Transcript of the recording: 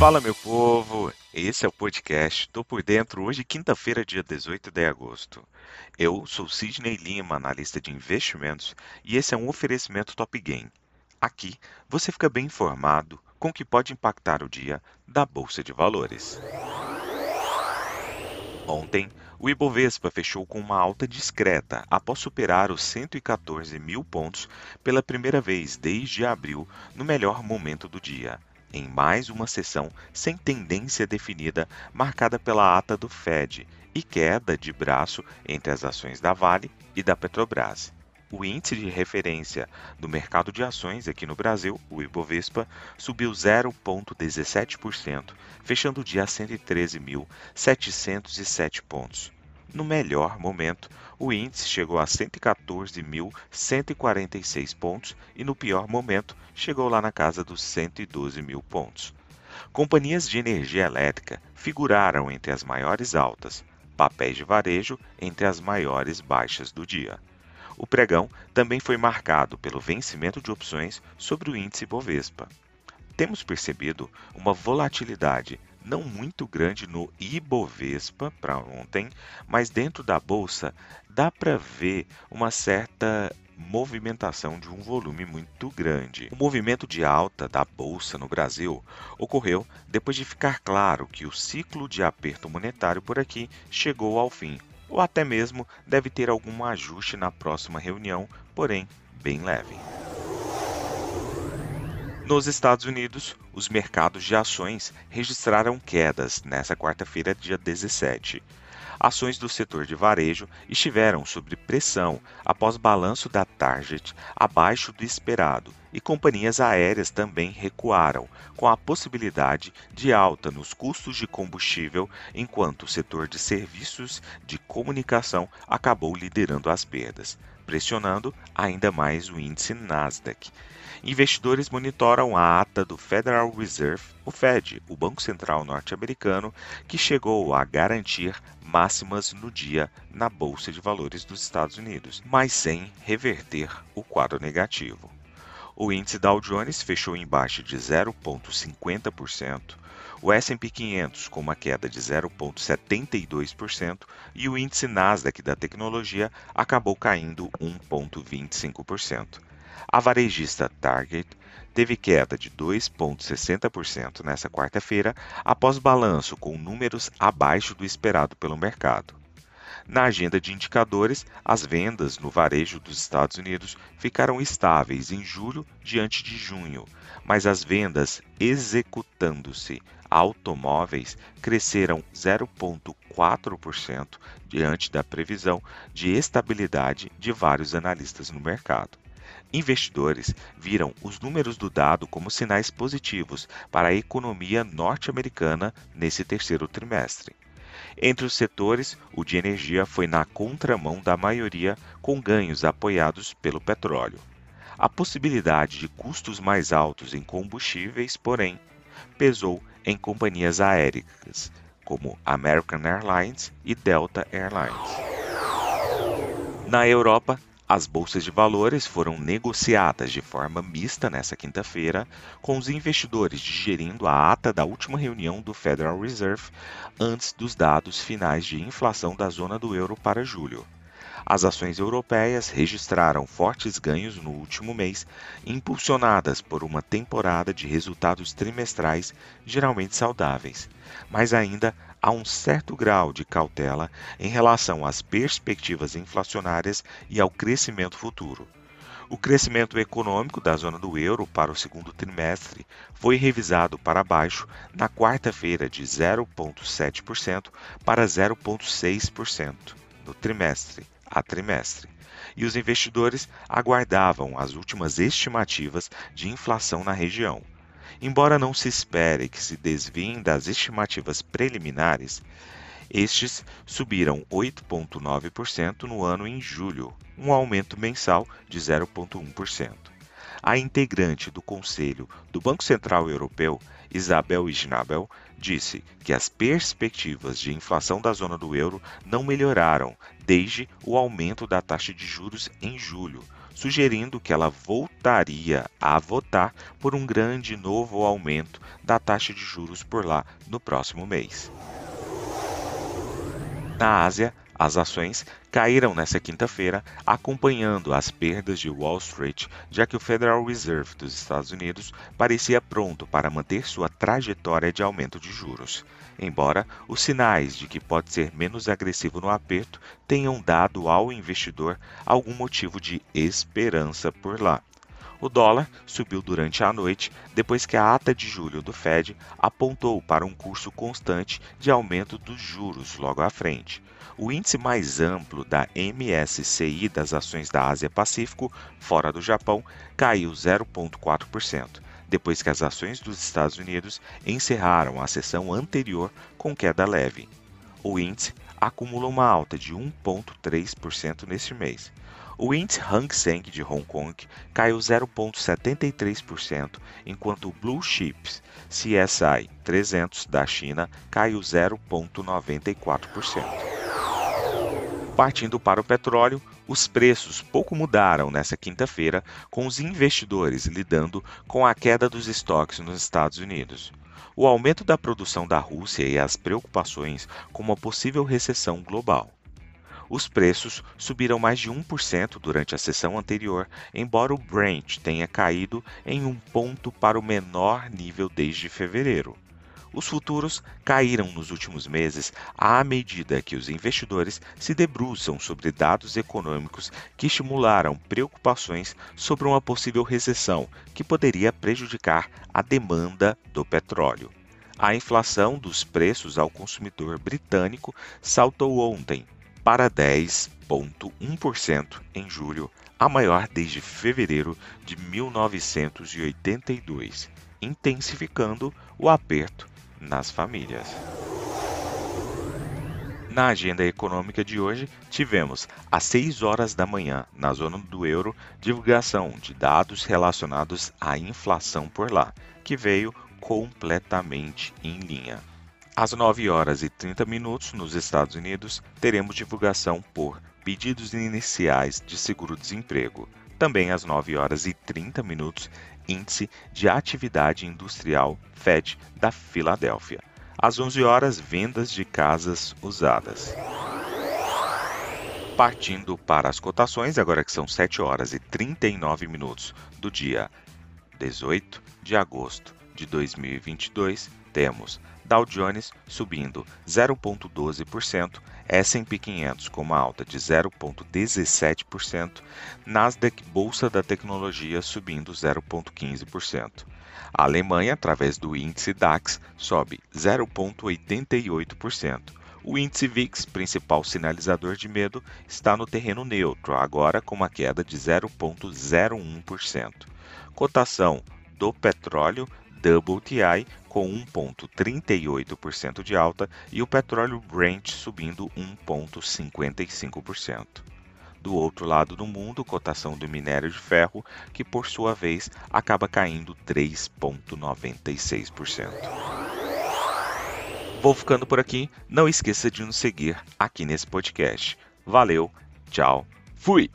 Fala, meu povo! Esse é o podcast Tô por Dentro, hoje, quinta-feira, dia 18 de agosto. Eu sou Sidney Lima, analista de investimentos, e esse é um oferecimento Top Game. Aqui você fica bem informado com o que pode impactar o dia da Bolsa de Valores. Ontem, o Ibovespa fechou com uma alta discreta após superar os 114 mil pontos pela primeira vez desde abril, no melhor momento do dia, em mais uma sessão sem tendência definida, marcada pela ata do Fed e queda de braço entre as ações da Vale e da Petrobras. O índice de referência do mercado de ações aqui no Brasil, o Ibovespa, subiu 0,17%, fechando o dia a 113.707 pontos. No melhor momento, o índice chegou a 114.146 pontos e no pior momento chegou lá na casa dos 112 mil pontos. Companhias de energia elétrica figuraram entre as maiores altas, papéis de varejo entre as maiores baixas do dia. O pregão também foi marcado pelo vencimento de opções sobre o índice Bovespa. Temos percebido uma volatilidade não muito grande no Ibovespa para ontem, mas dentro da bolsa dá para ver uma certa movimentação de um volume muito grande. O movimento de alta da bolsa no Brasil ocorreu depois de ficar claro que o ciclo de aperto monetário por aqui chegou ao fim ou até mesmo deve ter algum ajuste na próxima reunião, porém bem leve. Nos Estados Unidos, os mercados de ações registraram quedas nesta quarta-feira, dia 17 ações do setor de varejo estiveram sob pressão após balanço da Target abaixo do esperado e companhias aéreas também recuaram, com a possibilidade de alta nos custos de combustível, enquanto o setor de serviços de comunicação acabou liderando as perdas, pressionando ainda mais o índice Nasdaq. Investidores monitoram a ata do Federal Reserve, o Fed, o Banco Central norte-americano, que chegou a garantir máximas no dia na Bolsa de Valores dos Estados Unidos, mas sem reverter o quadro negativo. O índice Dow Jones fechou em baixa de 0,50%, o S&P 500 com uma queda de 0,72% e o índice Nasdaq da tecnologia acabou caindo 1,25%. A varejista Target teve queda de 2,60% nesta quarta-feira, após balanço com números abaixo do esperado pelo mercado. Na agenda de indicadores, as vendas no varejo dos Estados Unidos ficaram estáveis em julho diante de junho, mas as vendas executando-se automóveis cresceram 0,4% diante da previsão de estabilidade de vários analistas no mercado. Investidores viram os números do dado como sinais positivos para a economia norte-americana nesse terceiro trimestre. Entre os setores, o de energia foi na contramão da maioria, com ganhos apoiados pelo petróleo. A possibilidade de custos mais altos em combustíveis, porém, pesou em companhias aéreas, como American Airlines e Delta Airlines. Na Europa, as bolsas de valores foram negociadas de forma mista nesta quinta-feira, com os investidores digerindo a ata da última reunião do Federal Reserve antes dos dados finais de inflação da zona do euro para julho. As ações europeias registraram fortes ganhos no último mês, impulsionadas por uma temporada de resultados trimestrais geralmente saudáveis, mas ainda há um certo grau de cautela em relação às perspectivas inflacionárias e ao crescimento futuro. O crescimento econômico da zona do euro para o segundo trimestre foi revisado para baixo na quarta-feira de 0,7% para 0,6% no trimestre a trimestre. E os investidores aguardavam as últimas estimativas de inflação na região. Embora não se espere que se desviem das estimativas preliminares, estes subiram 8,9% no ano em julho, um aumento mensal de 0,1%. a integrante do Conselho do Banco Central Europeu, Isabel Schnabel, disse que as perspectivas de inflação da zona do euro não melhoraram desde o aumento da taxa de juros em julho, sugerindo que ela voltaria a votar por um grande novo aumento da taxa de juros por lá no próximo mês. Na Ásia, as ações caíram nesta quinta-feira, acompanhando as perdas de Wall Street, já que o Federal Reserve dos Estados Unidos parecia pronto para manter sua trajetória de aumento de juros. Embora os sinais de que pode ser menos agressivo no aperto tenham dado ao investidor algum motivo de esperança por lá. O dólar subiu durante a noite depois que a ata de julho do Fed apontou para um curso constante de aumento dos juros logo à frente. O índice mais amplo da MSCI das ações da Ásia-Pacífico, fora do Japão, caiu 0,4%, depois que as ações dos Estados Unidos encerraram a sessão anterior com queda leve. O índice acumula uma alta de 1,3% neste mês. O índice Hang Seng de Hong Kong caiu 0,73%, enquanto o Blue Chips CSI 300 da China caiu 0,94%. Partindo para o petróleo, os preços pouco mudaram nesta quinta-feira, com os investidores lidando com a queda dos estoques nos Estados Unidos. O aumento da produção da Rússia e as preocupações com uma possível recessão global. Os preços subiram mais de 1% durante a sessão anterior, embora o Brent tenha caído em um ponto para o menor nível desde fevereiro. Os futuros caíram nos últimos meses à medida que os investidores se debruçam sobre dados econômicos que estimularam preocupações sobre uma possível recessão que poderia prejudicar a demanda do petróleo. A inflação dos preços ao consumidor britânico saltou ontem para 10,1% em julho, a maior desde fevereiro de 1982, intensificando o aperto nas famílias. Na agenda econômica de hoje, tivemos às 6 horas da manhã, na zona do euro, divulgação de dados relacionados à inflação por lá, que veio completamente em linha. Às 9 horas e 30 minutos, nos Estados Unidos, teremos divulgação por pedidos iniciais de seguro-desemprego. Também às 9 horas e 30 minutos, índice de atividade industrial Fed da Filadélfia. Às 11 horas, vendas de casas usadas. Partindo para as cotações, agora que são 7 horas e 39 minutos do dia 18 de agosto de 2022, temos Dow Jones subindo 0,12%, S&P 500 com uma alta de 0,17%, Nasdaq Bolsa da Tecnologia subindo 0,15%. A Alemanha, através do índice DAX, sobe 0,88%. O índice VIX, principal sinalizador de medo, está no terreno neutro, agora com uma queda de 0,01%. Cotação do petróleo WTI com 1,38% de alta e o petróleo Brent subindo 1,55%. Do outro lado do mundo, cotação do minério de ferro, que por sua vez acaba caindo 3,96%. Vou ficando por aqui. Não esqueça de nos seguir aqui nesse podcast. Valeu, tchau, fui!